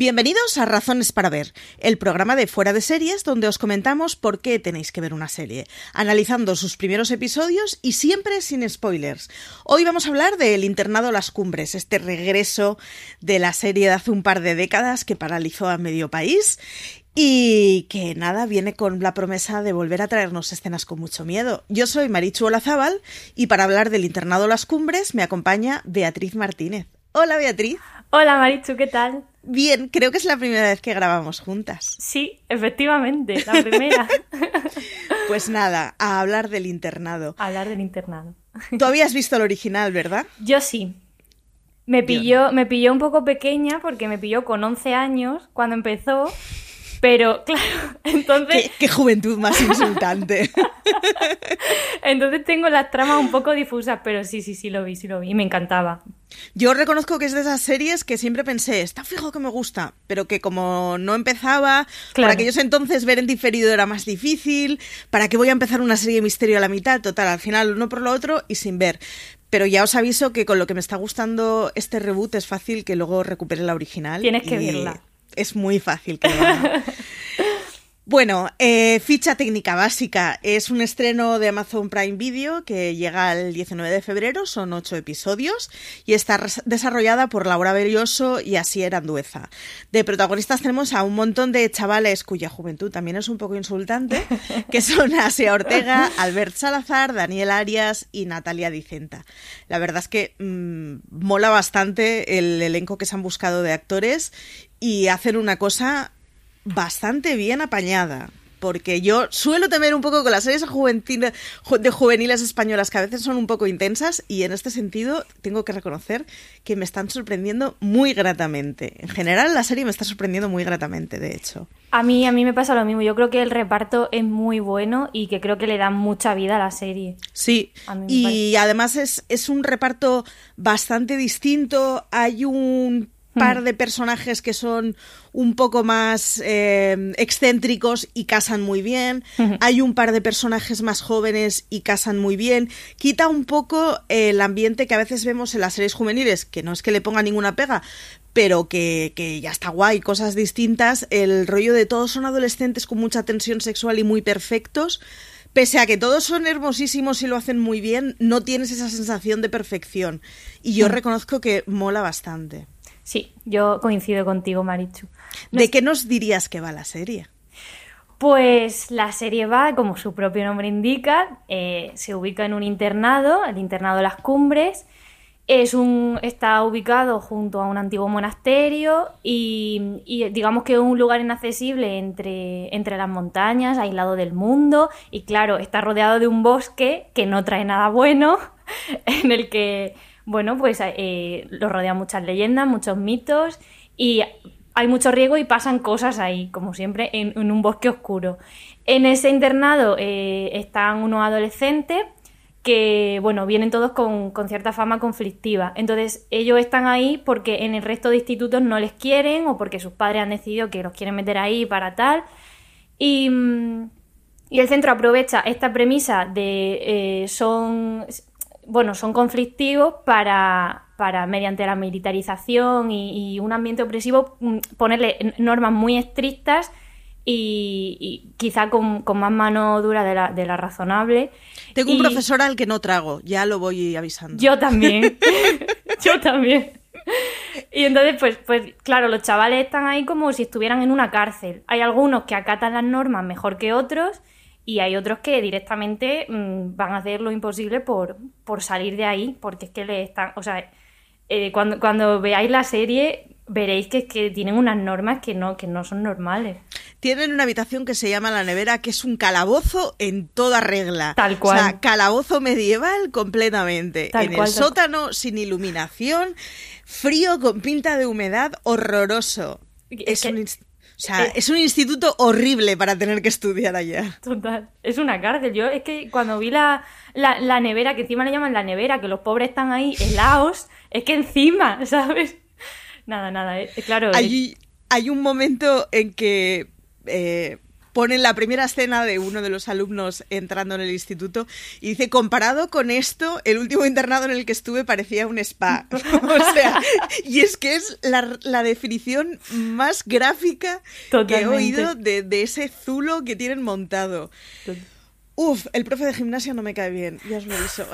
Bienvenidos a Razones para Ver, el programa de Fuera de Series donde os comentamos por qué tenéis que ver una serie, analizando sus primeros episodios y siempre sin spoilers. Hoy vamos a hablar de El internado Las Cumbres, este regreso de la serie de hace un par de décadas que paralizó a medio país y que nada, viene con la promesa de volver a traernos escenas con mucho miedo. Yo soy Marichu Olazábal y para hablar del internado Las Cumbres me acompaña Beatriz Martínez. Hola Beatriz. Hola Marichu, ¿qué tal? Bien, creo que es la primera vez que grabamos juntas. Sí, efectivamente, la primera. pues nada, a hablar del internado. A hablar del internado. Tú habías visto el original, ¿verdad? Yo sí. Me pilló, me pilló un poco pequeña porque me pilló con 11 años cuando empezó pero claro, entonces... Qué, juventud más insultante. entonces tengo las tramas un poco difusas, pero sí, sí, sí lo vi, sí lo vi. Y me encantaba. Yo reconozco que es de esas series que siempre pensé, está fijo que me gusta, pero que como no empezaba, para aquellos entonces ver en diferido era más difícil, para que voy a empezar una serie de misterio a la mitad, total, al final uno por lo otro y sin ver. Pero ya os aviso que con lo que me está gustando este reboot es fácil que luego recupere la original. Tienes que verla es muy fácil que Bueno, eh, ficha técnica básica. Es un estreno de Amazon Prime Video que llega el 19 de febrero, son ocho episodios y está desarrollada por Laura Berioso y Asier Andueza. De protagonistas tenemos a un montón de chavales cuya juventud también es un poco insultante, que son Asia Ortega, Albert Salazar, Daniel Arias y Natalia Dicenta. La verdad es que mm, mola bastante el elenco que se han buscado de actores y hacen una cosa bastante bien apañada. Porque yo suelo temer un poco con las series de juveniles españolas que a veces son un poco intensas y en este sentido tengo que reconocer que me están sorprendiendo muy gratamente. En general la serie me está sorprendiendo muy gratamente, de hecho. A mí, a mí me pasa lo mismo. Yo creo que el reparto es muy bueno y que creo que le da mucha vida a la serie. Sí, y además es, es un reparto bastante distinto. Hay un par de personajes que son un poco más eh, excéntricos y casan muy bien. Hay un par de personajes más jóvenes y casan muy bien. Quita un poco el ambiente que a veces vemos en las series juveniles, que no es que le ponga ninguna pega, pero que, que, ya está guay, cosas distintas. El rollo de todos son adolescentes con mucha tensión sexual y muy perfectos. Pese a que todos son hermosísimos y lo hacen muy bien, no tienes esa sensación de perfección. Y yo reconozco que mola bastante. Sí, yo coincido contigo, Marichu. ¿De qué nos dirías que va la serie? Pues la serie va, como su propio nombre indica, eh, se ubica en un internado, el internado de las cumbres. Es un, está ubicado junto a un antiguo monasterio y, digamos que es un lugar inaccesible entre, entre las montañas, aislado del mundo y claro, está rodeado de un bosque que no trae nada bueno, en el que bueno, pues eh, lo rodean muchas leyendas, muchos mitos y hay mucho riego y pasan cosas ahí, como siempre, en, un bosque oscuro. En ese internado eh, están unos adolescentes que, bueno, vienen todos con, cierta fama conflictiva. Entonces, ellos están ahí porque en el resto de institutos no les quieren o porque sus padres han decidido que los quieren meter ahí para tal. Y, mm, el centro aprovecha esta premisa de eh, son bueno, son conflictivos para, para mediante la militarización y, un ambiente opresivo, mm, ponerle normas muy estrictas y, quizá con, más mano dura de la, de la razonable. Tengo un profesor al que no trago, ya lo voy avisando. Yo también, yo también. Y entonces, pues, pues claro, los chavales están ahí como si estuvieran en una cárcel. Hay algunos que acatan las normas mejor que otros y hay otros que directamente mm, van a hacer lo imposible por, por salir de ahí, porque es que le están, o sea, eh, cuando, cuando veáis la serie veréis que, que tienen unas normas que no, que no son normales. Tienen una habitación que se llama la nevera, que es un calabozo en toda regla. Tal cual. O sea, calabozo medieval completamente. en el sótano, sin iluminación, frío con pinta de humedad, horroroso. Es, un o sea, eh, es un instituto horrible para tener que estudiar allá. Total. Es una cárcel. Yo es que cuando vi la, la, nevera, que encima le llaman la nevera, que los pobres están ahí helados, es que encima, ¿sabes? Nada, nada. Eh, claro. Hay, hay un momento en que. Eh, ponen la primera escena de uno de los alumnos entrando en el instituto y dice, comparado con esto, el último internado en el que estuve parecía un spa. o sea, y es que es la, definición más gráfica que he oído de, ese zulo que tienen montado. Uf, el profe de gimnasia no me cae bien, ya os lo aviso.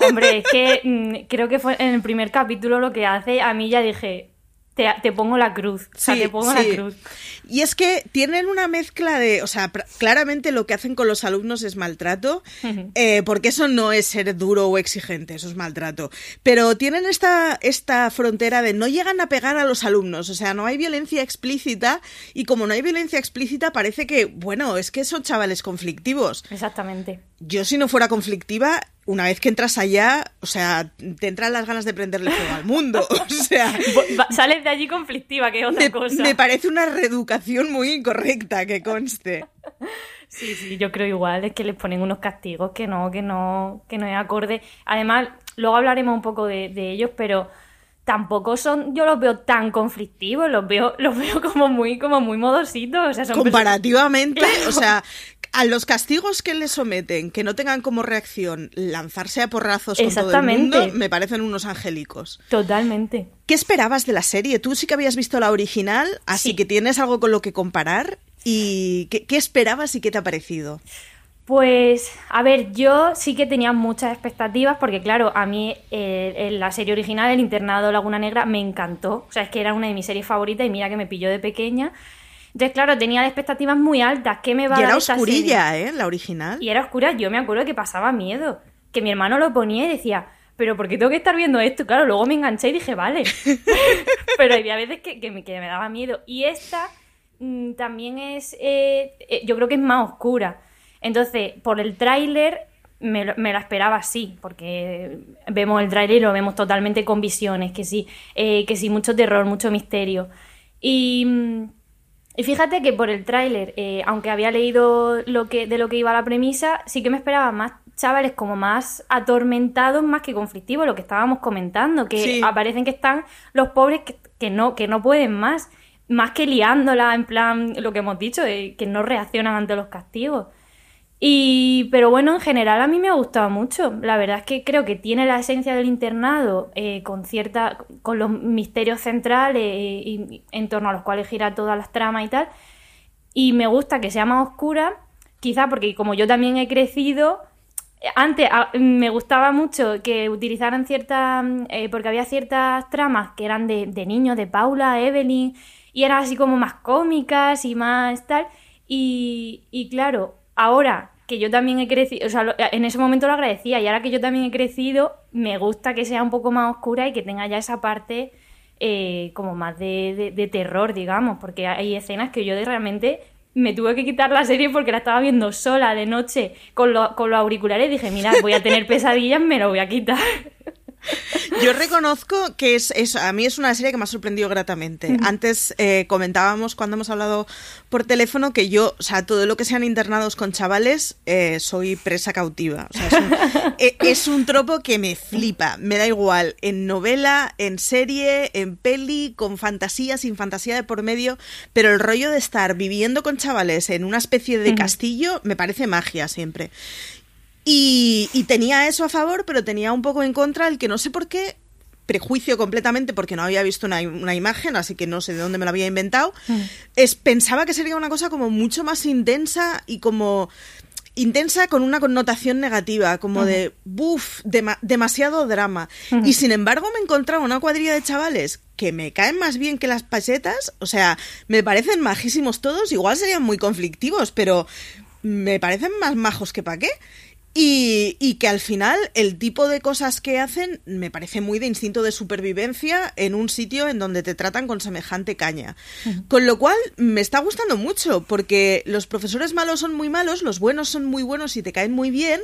Hombre, es que mm, creo que fue en el primer capítulo lo que hace, a mí ya dije, te, pongo la cruz. O sea, te pongo la cruz. Y es que tienen una mezcla de. O sea, claramente lo que hacen con los alumnos es maltrato, eh, porque eso no es ser duro o exigente, eso es maltrato. Pero tienen esta, esta frontera de no llegan a pegar a los alumnos, o sea, no hay violencia explícita, y como no hay violencia explícita, parece que, bueno, es que son chavales conflictivos. Exactamente. Yo, si no fuera conflictiva, una vez que entras allá, o sea, te entran las ganas de prenderle fuego al mundo. O sea, sales de allí conflictiva, que otra cosa. Me parece una reeducación muy incorrecta, que conste. Sí, sí, yo creo igual, es que les ponen unos castigos que no, que no, que no es acorde. Además, luego hablaremos un poco de, ellos, pero tampoco son, yo los veo tan conflictivos, los veo, los veo como muy, como muy modositos. O sea, son Comparativamente, o sea, a los castigos que le someten, que no tengan como reacción lanzarse a porrazos con todo el mundo, me parecen unos angélicos. Totalmente. ¿Qué esperabas de la serie? Tú sí que habías visto la original, así que tienes algo con lo que comparar. ¿Y qué, esperabas y qué te ha parecido? Pues, a ver, yo sí que tenía muchas expectativas porque, claro, a mí eh, en la serie original, El internado Laguna Negra, me encantó. O sea, es que era una de mis series favoritas y mira que me pilló de pequeña. Entonces, claro, tenía expectativas muy altas. ¿Qué me va y a dar era oscurilla, ¿eh? La original. Y era oscura. Yo me acuerdo que pasaba miedo. Que mi hermano lo ponía y decía, ¿pero por qué tengo que estar viendo esto? Claro, luego me enganché y dije, vale. pero había veces que, me, daba miedo. Y esta mm, también es, eh, eh, yo creo que es más oscura. Entonces, por el tráiler me, la esperaba así, porque vemos el tráiler y lo vemos totalmente con visiones, que sí, eh, que sí, mucho terror, mucho misterio. Y mm, y fíjate que por el tráiler, eh, aunque había leído lo que, de lo que iba la premisa, sí que me esperaba más chavales como más atormentados más que conflictivos, lo que estábamos comentando, que aparecen que están los pobres que, no, que no pueden más, más que liándola, en plan, lo que hemos dicho, que no reaccionan ante los castigos. Y, pero bueno, en general a mí me ha gustado mucho. La verdad es que creo que tiene la esencia del internado eh, con cierta, con los misterios centrales eh, en torno a los cuales gira todas las tramas y tal. Y me gusta que sea más oscura, quizá porque como yo también he crecido, antes me gustaba mucho que utilizaran ciertas, eh, porque había ciertas tramas que eran de, de niños, de Paula, Evelyn, y eran así como más cómicas y más tal. Y, y claro, ahora que yo también he crecido, o sea, en ese momento lo agradecía y ahora que yo también he crecido, me gusta que sea un poco más oscura y que tenga ya esa parte eh, como más de, terror, digamos, porque hay escenas que yo de realmente me tuve que quitar la serie porque la estaba viendo sola de noche con, con los auriculares y dije, mira, voy a tener pesadillas, me lo voy a quitar. Yo reconozco que es, a mí es una serie que me ha sorprendido gratamente. Antes eh, comentábamos cuando hemos hablado por teléfono que yo, o sea, todo lo que sean internados con chavales, eh, soy presa cautiva. O sea, es, un, e, es un tropo que me flipa. Me da igual en novela, en serie, en peli, con fantasía, sin fantasía de por medio, pero el rollo de estar viviendo con chavales en una especie de castillo me parece magia siempre. Y, tenía eso a favor, pero tenía un poco en contra el que no sé por qué prejuicio completamente porque no había visto una, imagen, así que no sé de dónde me lo había inventado, mm. es, pensaba que sería una cosa como mucho más intensa y como intensa con una connotación negativa, como de, buf, demasiado drama. Y sin embargo me encontraba una cuadrilla de chavales que me caen más bien que las pasetas, o sea, me parecen majísimos todos, igual serían muy conflictivos, pero me parecen más majos que pa' qué. Y, y, que al final el tipo de cosas que hacen me parece muy de instinto de supervivencia en un sitio en donde te tratan con semejante caña. Con lo cual me está gustando mucho porque los profesores malos son muy malos, los buenos son muy buenos y te caen muy bien.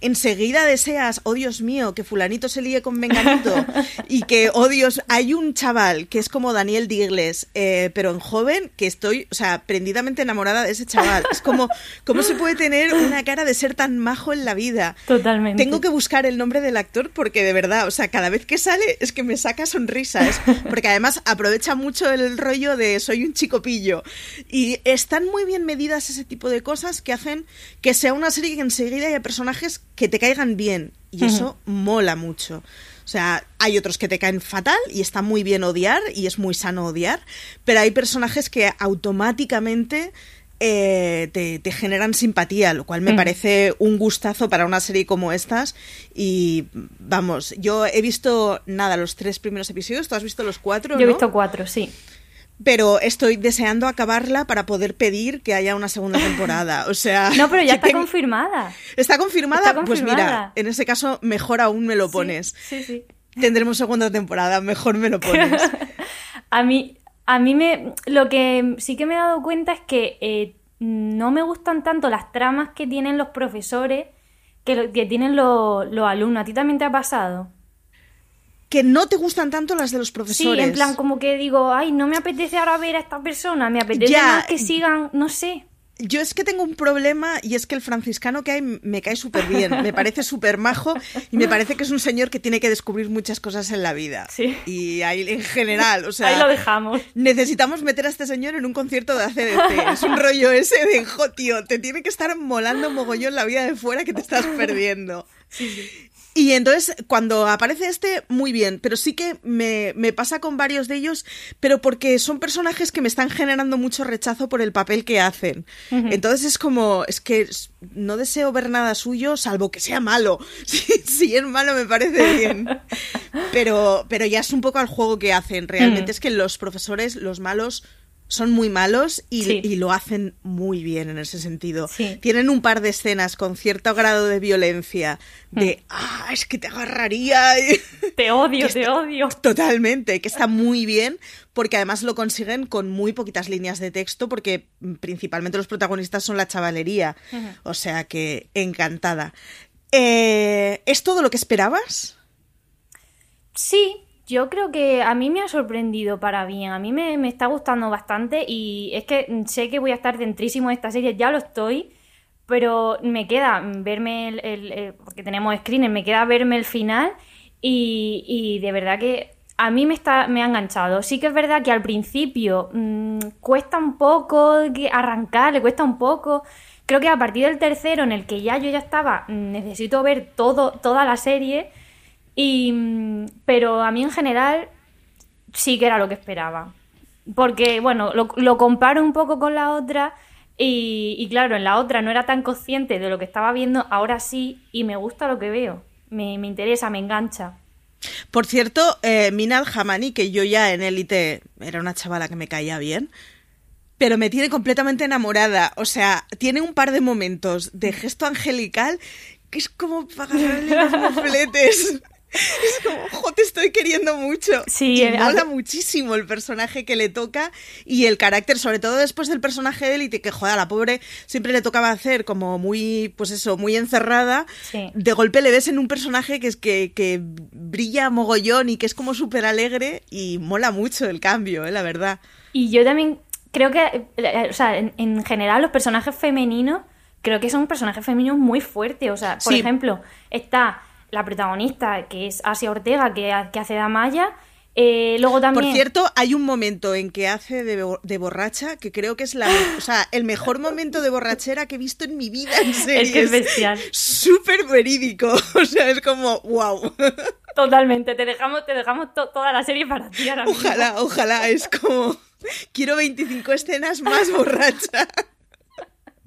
Enseguida deseas, oh Dios mío, que fulanito se líe con Menganito y que, oh Dios, hay un chaval que es como Daniel Digles, eh, pero en joven, que estoy, o sea, prendidamente enamorada de ese chaval. Es como, ¿cómo se puede tener una cara de ser tan majo en la la vida. Totalmente. Tengo que buscar el nombre del actor porque de verdad, o sea, cada vez que sale es que me saca sonrisas. Porque además aprovecha mucho el rollo de soy un chico pillo. Y están muy bien medidas ese tipo de cosas que hacen que sea una serie que enseguida haya personajes que te caigan bien. Y eso mola mucho. O sea, hay otros que te caen fatal y está muy bien odiar y es muy sano odiar, pero hay personajes que automáticamente eh, te, generan simpatía, lo cual me parece un gustazo para una serie como estas. Y vamos, yo he visto nada, los tres primeros episodios, ¿tú has visto los cuatro? Yo he visto cuatro, sí pero estoy deseando acabarla para poder pedir que haya una segunda temporada. O sea. No, pero ya está confirmada. ¿Está confirmada? Pues mira, en ese caso, mejor aún me lo pones. Sí, sí. Tendremos segunda temporada, mejor me lo pones. a mí, a mí me. Lo que sí que me he dado cuenta es que eh, no me gustan tanto las tramas que tienen los profesores que, que tienen los alumnos. ¿A ti también te ha pasado? que no te gustan tanto las de los profesores. Sí, en plan, como que digo, ay, no me apetece ahora ver a esta persona, me apetece más que sigan, no sé. Yo es que tengo un problema y es que el franciscano que hay me cae súper bien, me parece súper majo y me parece que es un señor que tiene que descubrir muchas cosas en la vida. Sí. Y ahí en general, o sea... Ahí lo dejamos. Necesitamos meter a este señor en un concierto de ACDC. Es un rollo ese de, jo, tío, te tiene que estar molando mogollón la vida de fuera que te estás perdiendo. Sí, sí. Y entonces, cuando aparece este, muy bien, pero sí que me, pasa con varios de ellos, pero porque son personajes que me están generando mucho rechazo por el papel que hacen. Entonces es como, es que no deseo ver nada suyo, salvo que sea malo. Si, es malo me parece bien. Pero, pero ya es un poco al juego que hacen. Realmente es que los profesores, los malos, son muy malos y, lo hacen muy bien en ese sentido. Tienen un par de escenas con cierto grado de violencia, de, mm. ah, es que te agarraría. Te odio, te odio. Totalmente, que está muy bien, porque además lo consiguen con muy poquitas líneas de texto, porque principalmente los protagonistas son la chavalería. O sea que encantada. Eh, ¿Es todo lo que esperabas? Sí, yo creo que a mí me ha sorprendido para bien, a mí me, está gustando bastante y es que sé que voy a estar dentrísimo de esta serie, ya lo estoy, pero me queda verme el, porque tenemos screener, me queda verme el final y, de verdad que a mí me, está, me ha enganchado. Sí que es verdad que al principio mm, cuesta un poco arrancar, le cuesta un poco. Creo que a partir del tercero, en el que ya yo ya estaba, mm, necesito ver todo, toda la serie, y, pero a mí en general sí que era lo que esperaba. Porque, bueno, lo, comparo un poco con la otra y, claro, en la otra no era tan consciente de lo que estaba viendo, ahora sí, y me gusta lo que veo. Me, interesa, me engancha. Por cierto, eh, Minal Hamani, que yo ya en Élite era una chavala que me caía bien, pero me tiene completamente enamorada. O sea, tiene un par de momentos de gesto angelical que es como para agarrarle los mofletes. Es como, jo, te estoy queriendo mucho. Sí, y mola muchísimo el personaje que le toca y el carácter, sobre todo después del personaje de élite, que joder, a la pobre siempre le tocaba hacer como muy, pues eso, muy encerrada. De golpe le ves en un personaje que es que, que brilla mogollón y que es como súper alegre y mola mucho el cambio, eh, la verdad. Y yo también creo que, o sea, en, general los personajes femeninos, creo que son personajes femeninos muy fuertes. O sea, por ejemplo, está la protagonista, que es Asia Ortega, que, hace de Amaya. Eh, luego también... Por cierto, hay un momento en que hace de, borracha que creo que es la, o sea, el mejor momento de borrachera que he visto en mi vida en serio. Es que es bestial. Súper verídico. O sea, es como, wow. Totalmente. Te dejamos, te dejamos toda la serie para ti ahora Ojalá, ojalá. Es como, quiero 25 escenas más borracha.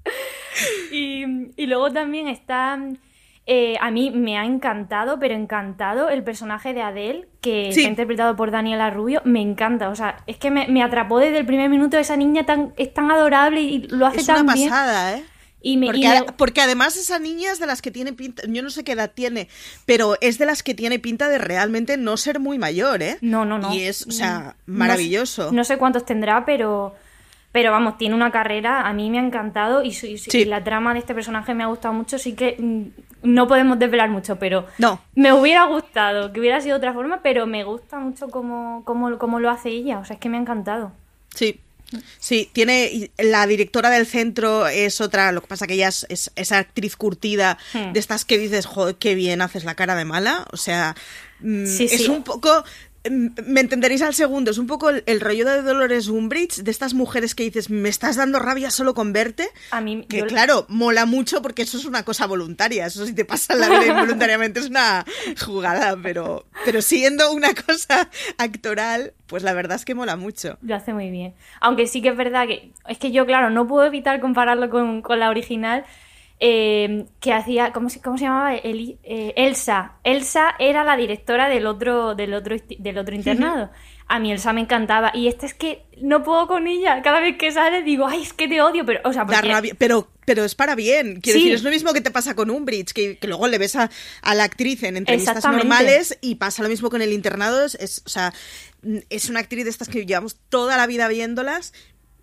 y, y luego también está eh, a mí me ha encantado, pero encantado el personaje de Adele, que está interpretado por Daniela Rubio. Me encanta, o sea, es que me, atrapó desde el primer minuto. Esa niña tan, es tan adorable y lo hace tan bien. Es una pasada, ¿eh? Y porque, porque, además esa niña es de las que tiene pinta, yo no sé qué edad tiene, pero es de las que tiene pinta de realmente no ser muy mayor, ¿eh? No, no, no. Y es, o sea, maravilloso. no sé cuántos tendrá, pero pero vamos, tiene una carrera, a mí me ha encantado y, la trama de este personaje me ha gustado mucho, sí que mm, no podemos desvelar mucho, pero no. me hubiera gustado que hubiera sido de otra forma, pero me gusta mucho cómo, cómo, cómo lo hace ella, o sea, es que me ha encantado. Sí, Sí, tiene la directora del centro es otra, lo que pasa que ella es, esa actriz curtida Hmm. de estas que dices, joder, qué bien haces la cara de mala, o sea, mm, Sí, es sí. un poco me entenderéis al segundo, es un poco el, el rollo de Dolores Umbridge, de estas mujeres que dices, me estás dando rabia solo con verte, A mí, que yo- claro, mola mucho porque eso es una cosa voluntaria, eso si te pasa la vida involuntariamente es una jugada, pero, pero siendo una cosa actoral, pues la verdad es que mola mucho. Lo hace muy bien. Aunque sí que es verdad que. Es que yo, claro, no puedo evitar compararlo con, con la original. Eh, que hacía. ¿Cómo se, cómo se llamaba? Eli- eh, Elsa. Elsa era la directora del otro, del otro, del otro internado. A mí Elsa me encantaba. Y esta es que no puedo con ella. Cada vez que sale digo, ay, es que te odio. Pero, o sea, rabia, pero, pero es para bien. Quiero Sí. decir, es lo mismo que te pasa con Umbridge, que, que luego le ves a, a la actriz en entrevistas normales y pasa lo mismo con el internado. Es, es- o sea, es una actriz de estas que llevamos toda la vida viéndolas.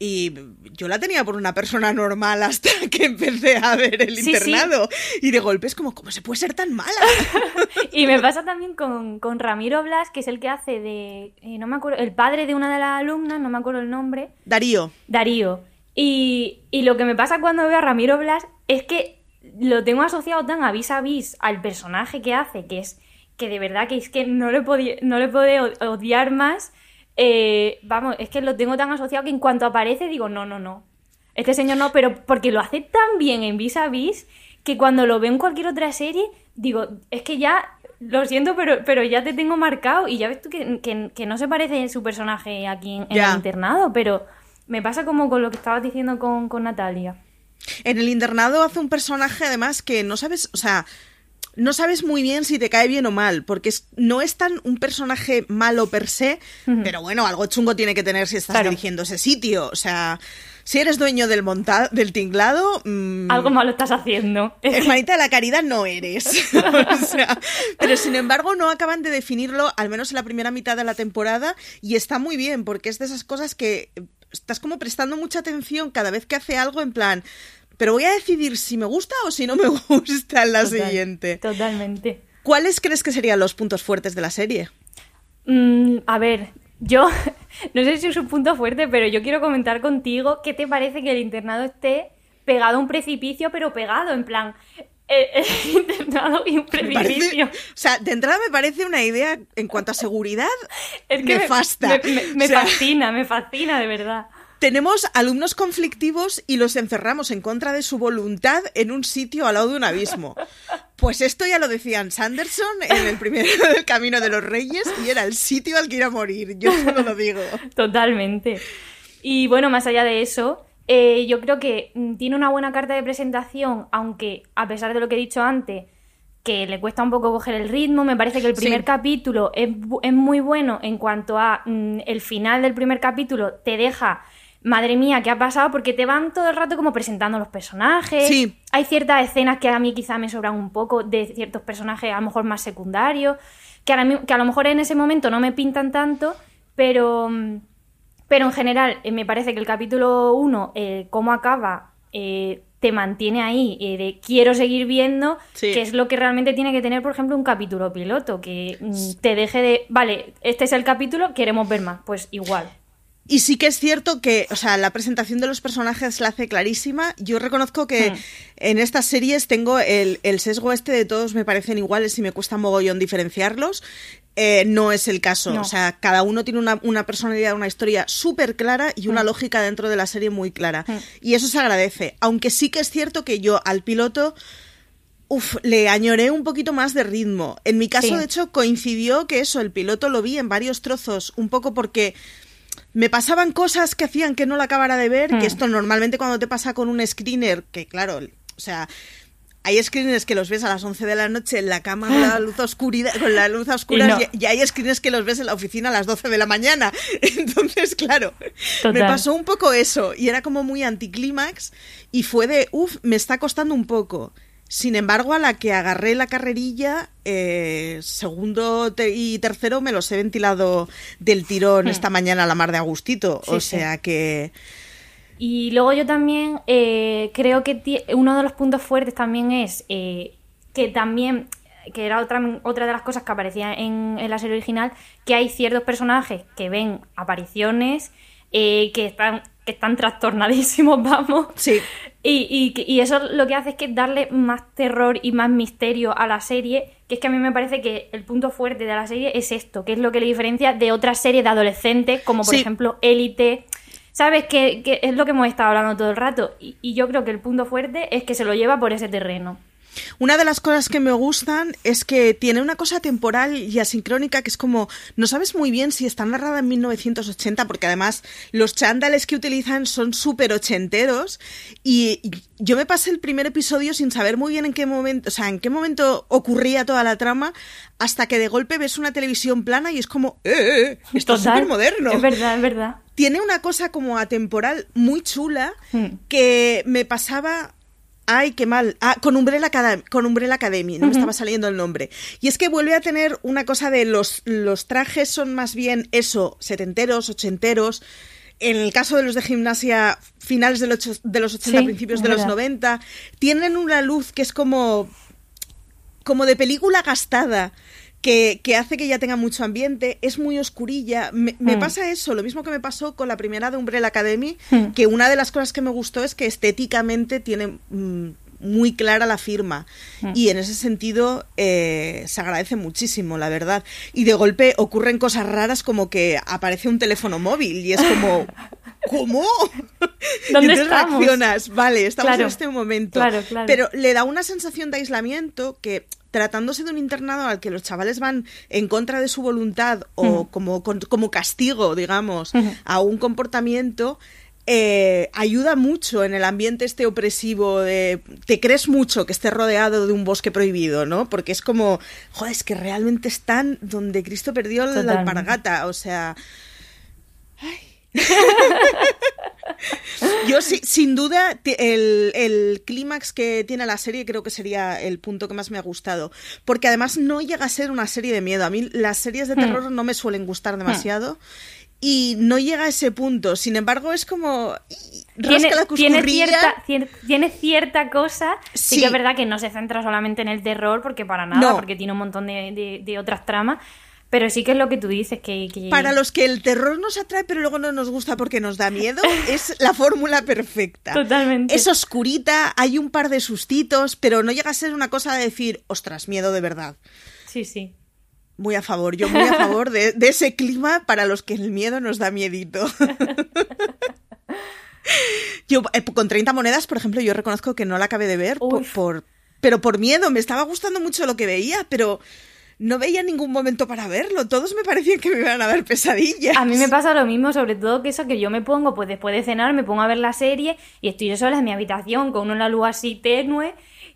Y yo la tenía por una persona normal hasta que empecé a ver el Sí, sí. internado. Y de golpe es como, ¿cómo se puede ser tan mala? Y me pasa también con, con Ramiro Blas, que es el que hace de. eh, no me acuerdo. El padre de una de las alumnas, no me acuerdo el nombre. Darío. Darío. Y, y lo que me pasa cuando veo a Ramiro Blas es que lo tengo asociado tan a vis a vis al personaje que hace, que es que de verdad que es que no le podía, no le puedo odiar más. Eh, vamos, es que lo tengo tan asociado que en cuanto aparece digo, no, no, no. Este señor no, pero porque lo hace tan bien en vis a vis que cuando lo veo en cualquier otra serie, digo, es que ya, lo siento, pero, pero ya te tengo marcado y ya ves tú que, que- que no se parece su personaje aquí en, el internado, pero me pasa como con lo que estabas diciendo con, con Natalia. En el internado hace un personaje además que no sabes, o sea, no sabes muy bien si te cae bien o mal, porque es- no es tan un personaje malo per se, pero bueno, algo chungo tiene que tener si estás Claro. dirigiendo ese sitio. O sea, si eres dueño del monta del tinglado, mm, Algo malo estás haciendo. hermanita de la caridad no eres. O sea, pero sin embargo no acaban de definirlo, al menos en la primera mitad de la temporada, y está muy bien, porque es de esas cosas que estás como prestando mucha atención cada vez que hace algo en plan, pero voy a decidir si me gusta o si no me gusta en la Total- siguiente. Totalmente. ¿Cuáles crees que serían los puntos fuertes de la serie? Mm, a ver, yo no sé si es un punto fuerte, pero yo quiero comentar contigo qué te parece que el internado esté pegado a un precipicio, pero pegado, en plan, eh, el internado y un parece- precipicio. o sea, de entrada me parece una idea en cuanto a seguridad Es que me- nefasta. Me, me- me O sea, fascina, me fascina, de verdad. Tenemos alumnos conflictivos y los encerramos en contra de su voluntad en un sitio al lado de un abismo. Pues esto ya lo decían Sanderson en el primero del Camino de los Reyes y era el sitio al que ir a morir. Yo solo lo digo. Totalmente. Y bueno, más allá de eso, eh, yo creo que mm, tiene una buena carta de presentación, aunque a pesar de lo que he dicho antes, que le cuesta un poco coger el ritmo, me parece que el primer Sí. capítulo es muy bueno en cuanto a mm, el final del primer capítulo te deja, madre mía, ¿qué ha pasado? Porque te van todo el rato como presentando los personajes. Sí. Hay ciertas escenas que a mí quizá me sobran un poco de ciertos personajes a lo mejor más secundarios, que a, la- que a lo mejor en ese momento no me pintan tanto, pero... pero en general, eh, me parece que el capítulo 1, cómo acaba, eh, te mantiene ahí eh, de quiero seguir viendo, Sí. que es lo que realmente tiene que tener, por ejemplo, un capítulo piloto, que mm, te deje de, vale, este es el capítulo, queremos ver más, pues igual. Y sí que es cierto que, o sea, la presentación de los personajes la hace clarísima. Yo reconozco que Hmm. en estas series tengo el, el sesgo este de todos me parecen iguales y me cuesta mogollón diferenciarlos. Eh, no es el caso. No. O sea, cada uno tiene una, una personalidad, una historia súper clara y una lógica dentro de la serie muy clara. Hmm. Y eso se agradece. Aunque sí que es cierto que yo al piloto Uf, le añoré un poquito más de ritmo. En mi caso, Sí. de hecho, coincidió que eso, el piloto lo vi en varios trozos, un poco porque me pasaban cosas que hacían que no la acabara de ver, Hmm. que esto normalmente cuando te pasa con un screener, que claro, o sea, hay screeners que los ves a las 11 de la noche en la cama con la luz oscura, con la luz a oscuras, Y y, no. y hay screeners que los ves en la oficina a las 12 de la mañana. Entonces, claro, me pasó un poco eso y era como muy anticlímax y fue de, uff, me está costando un poco. Sin embargo, a la que agarré la carrerilla, eh, segundo te- y tercero me los he ventilado del tirón Hmm. esta mañana a la mar de Agustito. Sí, o sí. sea que... Y luego yo también eh, creo que uno de los puntos fuertes también es eh, que también, que era otra, otra de las cosas que aparecía en, en la serie original, que hay ciertos personajes que ven apariciones, eh, que están que están trastornadísimos, vamos. Sí. Y, y, y, eso lo que hace es que darle más terror y más misterio a la serie, que es que a mí me parece que el punto fuerte de la serie es esto, que es lo que le diferencia de otras series de adolescentes, como por ejemplo Élite. ¿Sabes? Que, que, es lo que hemos estado hablando todo el rato. Y, y yo creo que el punto fuerte es que se lo lleva por ese terreno. Una de las cosas que me gustan es que tiene una cosa temporal y asincrónica que es como, no sabes muy bien si está narrada en 1980, porque además los chándales que utilizan son súper ochenteros y yo me pasé el primer episodio sin saber muy bien en qué momento, o sea, en qué momento ocurría toda la trama, hasta que de golpe ves una televisión plana y es como, ¡eh! eh, eh esto es súper moderno. Es verdad, es verdad. Tiene una cosa como atemporal muy chula hmm. que me pasaba Ay, qué mal. Ah, con Umbrella, Academy, con Umbrella Academy, no me estaba saliendo el nombre. Y es que vuelve a tener una cosa de los, los trajes son más bien eso, setenteros, ochenteros. En el caso de los de gimnasia, finales de los, de los 80, principios de los 90, tienen una luz que es como, como de película gastada que, hace que ya tenga mucho ambiente, es muy oscurilla. Me, mm. pasa eso, lo mismo que me pasó con la primera de Umbrella Academy, mm. que una de las cosas que me gustó es que estéticamente tiene mm, muy clara la firma. Y en ese sentido eh, se agradece muchísimo, la verdad. Y de golpe ocurren cosas raras como que aparece un teléfono móvil y es como... ¿Cómo? ¿Dónde estamos? reaccionas, vale, estamos en este momento. Pero le da una sensación de aislamiento que tratándose de un internado al que los chavales van en contra de su voluntad o como, como castigo, digamos, a un comportamiento, eh, ayuda mucho en el ambiente este opresivo de te crees mucho que estés rodeado de un bosque prohibido, ¿no? Porque es como, joder, es que realmente están donde Cristo perdió la alpargata, o sea... Yo sí, sin duda, el, clímax que tiene la serie creo que sería el punto que más me ha gustado. Porque además no llega a ser una serie de miedo. A mí las series de hmm. terror no me suelen gustar hmm. demasiado. Y no llega a ese punto. Sin embargo, es como. Tiene, la tiene, cierta, tiene, cierta cosa. Sí. que es verdad que no se centra solamente en el terror, porque para nada, porque tiene un montón de, de otras tramas. Pero sí que es lo que tú dices, que, Para los que el terror nos atrae pero luego no nos gusta porque nos da miedo, es la fórmula perfecta. Totalmente. Es oscurita, hay un par de sustitos, pero no llega a ser una cosa de decir, ostras, miedo de verdad. Sí, sí. Muy a favor, yo muy a favor de, ese clima para los que el miedo nos da miedito. yo, eh, con 30 monedas, por ejemplo, yo reconozco que no la acabé de ver por, pero por miedo. Me estaba gustando mucho lo que veía, pero no veía ningún momento para verlo. Todos me parecían que me iban a dar pesadillas. A mí me pasa lo mismo, sobre todo que eso que yo me pongo, pues después de cenar, me pongo a ver la serie y estoy yo sola en mi habitación con una luz así tenue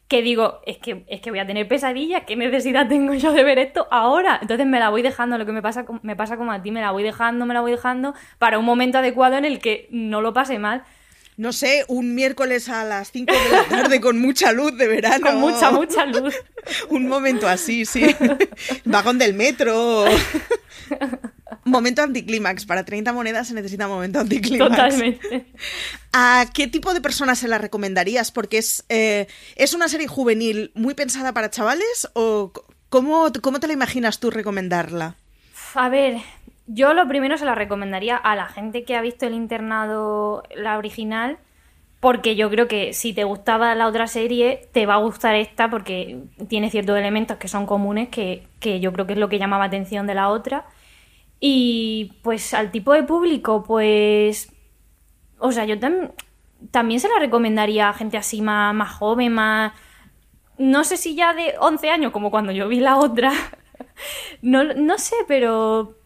que digo, es que, es que voy a tener pesadillas, ¿qué necesidad tengo yo de ver esto ahora? Entonces me la voy dejando, lo que me pasa, me pasa como a ti, me la voy dejando, me la voy dejando para un momento adecuado en el que no lo pase mal no sé, un miércoles a las 5 de la tarde con mucha luz de verano. Con mucha, mucha luz. un momento así, sí. Vagón del metro. momento anticlímax. Para 30 monedas se necesita momento anticlímax. Totalmente. ¿A qué tipo de personas se la recomendarías? Porque es, eh, es una serie juvenil muy pensada para chavales o cómo, cómo te la imaginas tú recomendarla? A ver, yo lo primero se la recomendaría a la gente que ha visto el internado, la original, porque yo creo que si te gustaba la otra serie, te va a gustar esta porque tiene ciertos elementos que son comunes, que, yo creo que es lo que llamaba atención de la otra. Y pues al tipo de público, pues... O sea, yo también se la recomendaría a gente así más, más joven, más... No sé si ya de 11 años, como cuando yo vi la otra. no, no sé, pero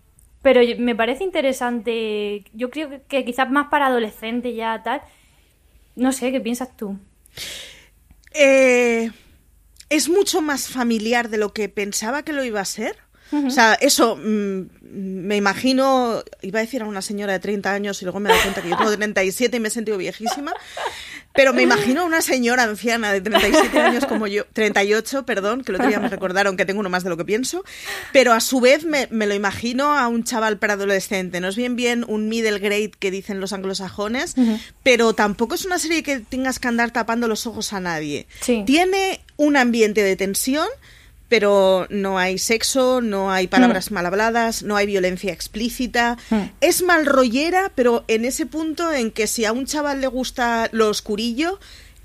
pero me parece interesante. Yo creo que quizás más para adolescentes ya tal. No sé, ¿qué piensas tú? Eh, es mucho más familiar de lo que pensaba que lo iba a ser. O sea, eso, mm, me imagino, iba a decir a una señora de 30 años y luego me da cuenta que yo tengo 37 y me he sentido viejísima, pero me imagino a una señora anciana de 37 años como yo, 38, perdón, que el otro día me recordaron que tengo uno más de lo que pienso, pero a su vez me, lo imagino a un chaval preadolescente. No es bien bien un middle grade que dicen los anglosajones, pero tampoco es una serie que tengas que andar tapando los ojos a nadie. Tiene un ambiente de tensión, pero no hay sexo, no hay palabras mal habladas, no hay violencia explícita. Es mal rollera, pero en ese punto en que si a un chaval le gusta lo oscurillo,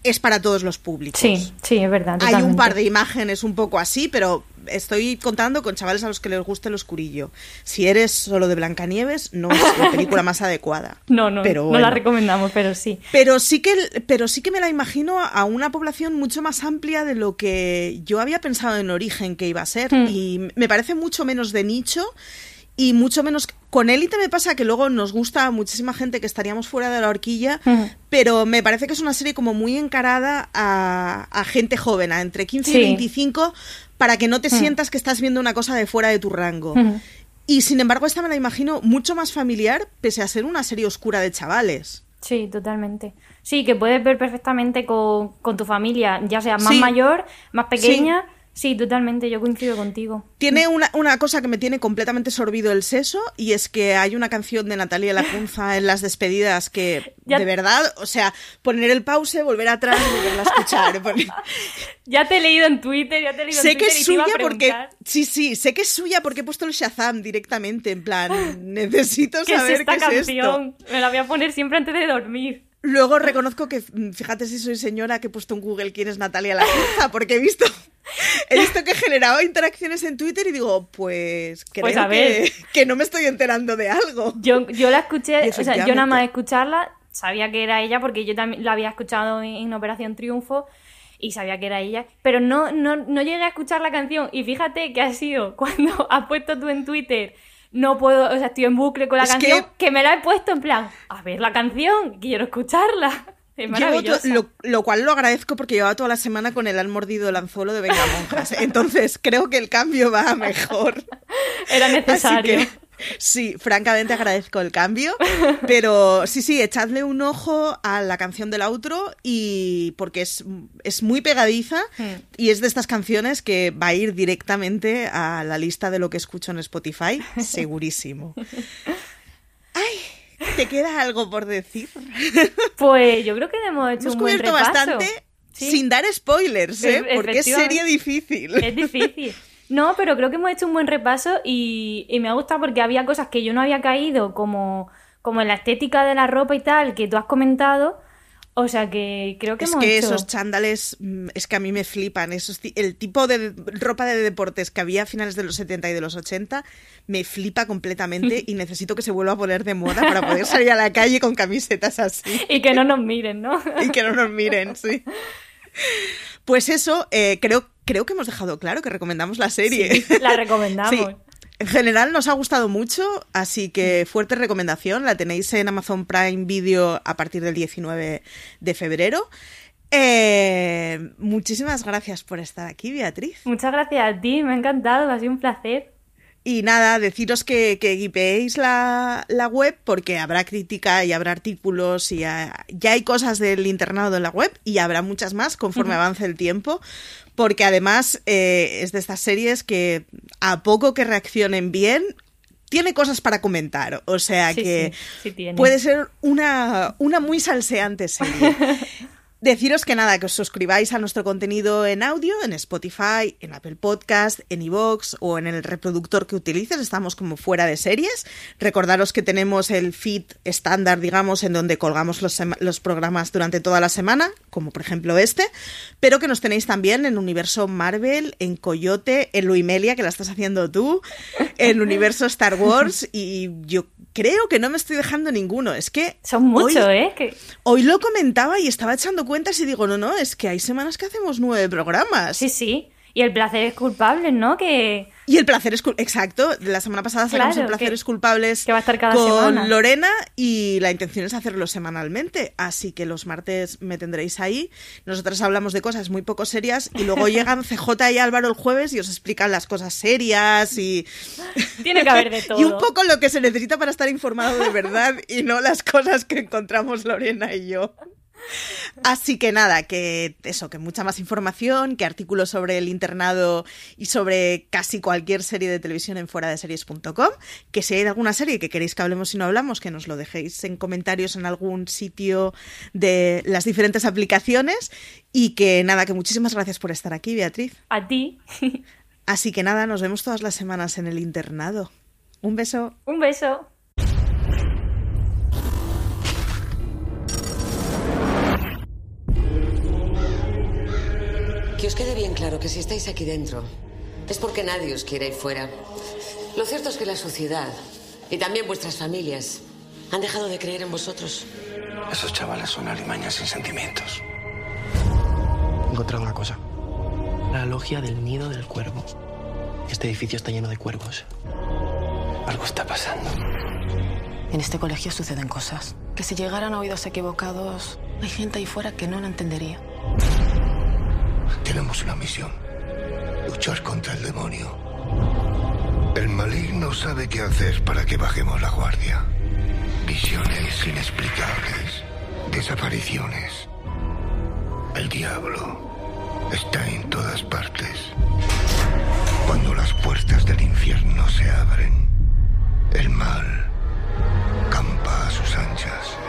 es para todos los públicos. Sí, sí, es verdad. Hay un par de imágenes un poco así, pero estoy contando con chavales a los que les guste el oscurillo. Si eres solo de Blancanieves, no es la película más adecuada. No, no, pero no la recomendamos, pero sí. Pero sí que, pero sí que me la imagino a una población mucho más amplia de lo que yo había pensado en origen que iba a ser. Hmm. Y me parece mucho menos de nicho y mucho menos... Con Élite me pasa que luego nos gusta a muchísima gente que estaríamos fuera de la horquilla, pero me parece que es una serie como muy encarada a, a gente joven, a entre 15 y Sí. 25, para que no te sientas que estás viendo una cosa de fuera de tu rango. Y sin embargo, esta me la imagino mucho más familiar, pese a ser una serie oscura de chavales. Sí, totalmente. Sí, que puedes ver perfectamente con, con tu familia, ya sea más Sí. mayor, más pequeña. Sí. Totalmente, yo coincido contigo. Tiene una, una cosa que me tiene completamente sorbido el seso y es que hay una canción de Natalia Lacunza en las despedidas que, Ya- de verdad, o sea, poner el pause, volver atrás y volverla a escuchar. porque- Ya te he leído en Twitter, ya te he leído sé en que Twitter es y te iba a suya porque... Sí, sí, sé que es suya porque he puesto el Shazam directamente, en plan, necesito ¿Qué es saber esta qué es esto. canción? Me la voy a poner siempre antes de dormir. Luego reconozco que, mm, fíjate si soy señora, que he puesto en Google quién es Natalia Lacunza, porque he visto, he visto que generaba interacciones en Twitter y digo, pues creo Pues a ver. que, que no me estoy enterando de algo. Yo, yo la escuché, o sea, yo nada más escucharla sabía que era ella porque yo también la había escuchado en, en Operación Triunfo y sabía que era ella, pero no, no, no llegué a escuchar la canción y fíjate que ha sido cuando has puesto tú en Twitter no puedo, o sea, estoy en bucle con la Es canción, que- que... me la he puesto en plan, a ver la canción, quiero escucharla. Es maravillosa. lo, lo cual lo agradezco porque llevaba toda la semana con el han mordido el anzuelo de Venga Monjas. Entonces creo que el cambio va mejor. Era Así necesario. que sí, francamente agradezco el cambio. Pero sí, sí, echadle un ojo a la canción del outro y porque es, es muy pegadiza Hmm. y es de estas canciones que va a ir directamente a la lista de lo que escucho en Spotify, segurísimo. Ay, ¿te queda algo por decir? Pues yo creo que hemos hecho Hemos un buen cubierto repaso. bastante Sí. sin dar spoilers, ¿eh? Porque es serie difícil. Es difícil. No, pero creo que hemos hecho un buen repaso y, y me ha gustado porque había cosas que yo no había caído, como, como en la estética de la ropa y tal, que tú has comentado. O sea que creo que Es hemos que hecho... esos chándales, mm, es que a mí me flipan. Esos, el tipo de ropa de deportes que había a finales de los 70 y de los 80 me flipa completamente y necesito que se vuelva a poner de moda para poder salir a la calle con camisetas así Y que no nos miren, ¿no? y que no nos miren, sí. Pues eso, eh, creo, creo que hemos dejado claro que recomendamos la serie. Sí, la recomendamos. Sí. En general nos ha gustado mucho, así que fuerte recomendación. La tenéis en Amazon Prime Video a partir del 19 de febrero. Eh, muchísimas gracias por estar aquí, Beatriz. Muchas gracias a ti, me ha encantado, ha sido un placer. Y nada, deciros que, que guipeéis la, la web porque habrá crítica y habrá artículos y ya hay cosas del internado en la web y habrá muchas más conforme avance el tiempo. Porque además eh, es de estas series que a poco que reaccionen bien, tiene cosas para comentar. O sea Sí, que sí, sí tiene. puede ser una, una muy salseante serie. Deciros que nada, que os suscribáis a nuestro contenido en audio, en Spotify, en Apple Podcast, en iVoox o en el reproductor que utilices. Estamos como fuera de series. Recordaros que tenemos el feed estándar, digamos, en donde colgamos los, programas durante toda la semana, como por ejemplo este, pero que nos tenéis también en Universo Marvel, en Coyote, en Luimelia, que la estás haciendo tú, en Universo Star Wars y yo creo que no me estoy dejando ninguno. Es que... Son muchos, hoy- ¿eh? Que... Hoy lo comentaba y estaba echando cuentas y digo, no, no, es que hay semanas que hacemos nueve programas. Sí, sí. Y el placer es culpable, ¿no? Que... Y el placer es cul- exacto. La semana pasada sacamos Claro, el placer que- es culpables que va a estar cada con semana. Lorena y la intención es hacerlo semanalmente. Así que los martes me tendréis ahí. Nosotras hablamos de cosas muy poco serias y luego llegan CJ y Álvaro el jueves y os explican las cosas serias y Tiene que haber de todo. y un poco lo que se necesita para estar informado de verdad y no las cosas que encontramos Lorena y yo. Así que nada, que eso, que mucha más información, que artículos sobre el internado y sobre casi cualquier serie de televisión en fuera de series.com, que si hay alguna serie que queréis que hablemos y no hablamos, que nos lo dejéis en comentarios en algún sitio de las diferentes aplicaciones y que nada, que muchísimas gracias por estar aquí, Beatriz. A ti. Así que nada, nos vemos todas las semanas en el internado. Un beso. Un beso. Que os quede bien claro que si estáis aquí dentro es porque nadie os quiere ahí fuera. Lo cierto es que la sociedad y también vuestras familias han dejado de creer en vosotros. Esos chavales son alimañas sin sentimientos. He encontrado una cosa. La logia del nido del cuervo. Este edificio está lleno de cuervos. Algo está pasando. En este colegio suceden cosas que si llegaran a oídos equivocados, hay gente ahí fuera que no lo entendería. Tenemos una misión. Luchar contra el demonio. El maligno sabe qué hacer para que bajemos la guardia. Visiones inexplicables. Desapariciones. El diablo está en todas partes. Cuando las puertas del infierno se abren, el mal campa a sus anchas.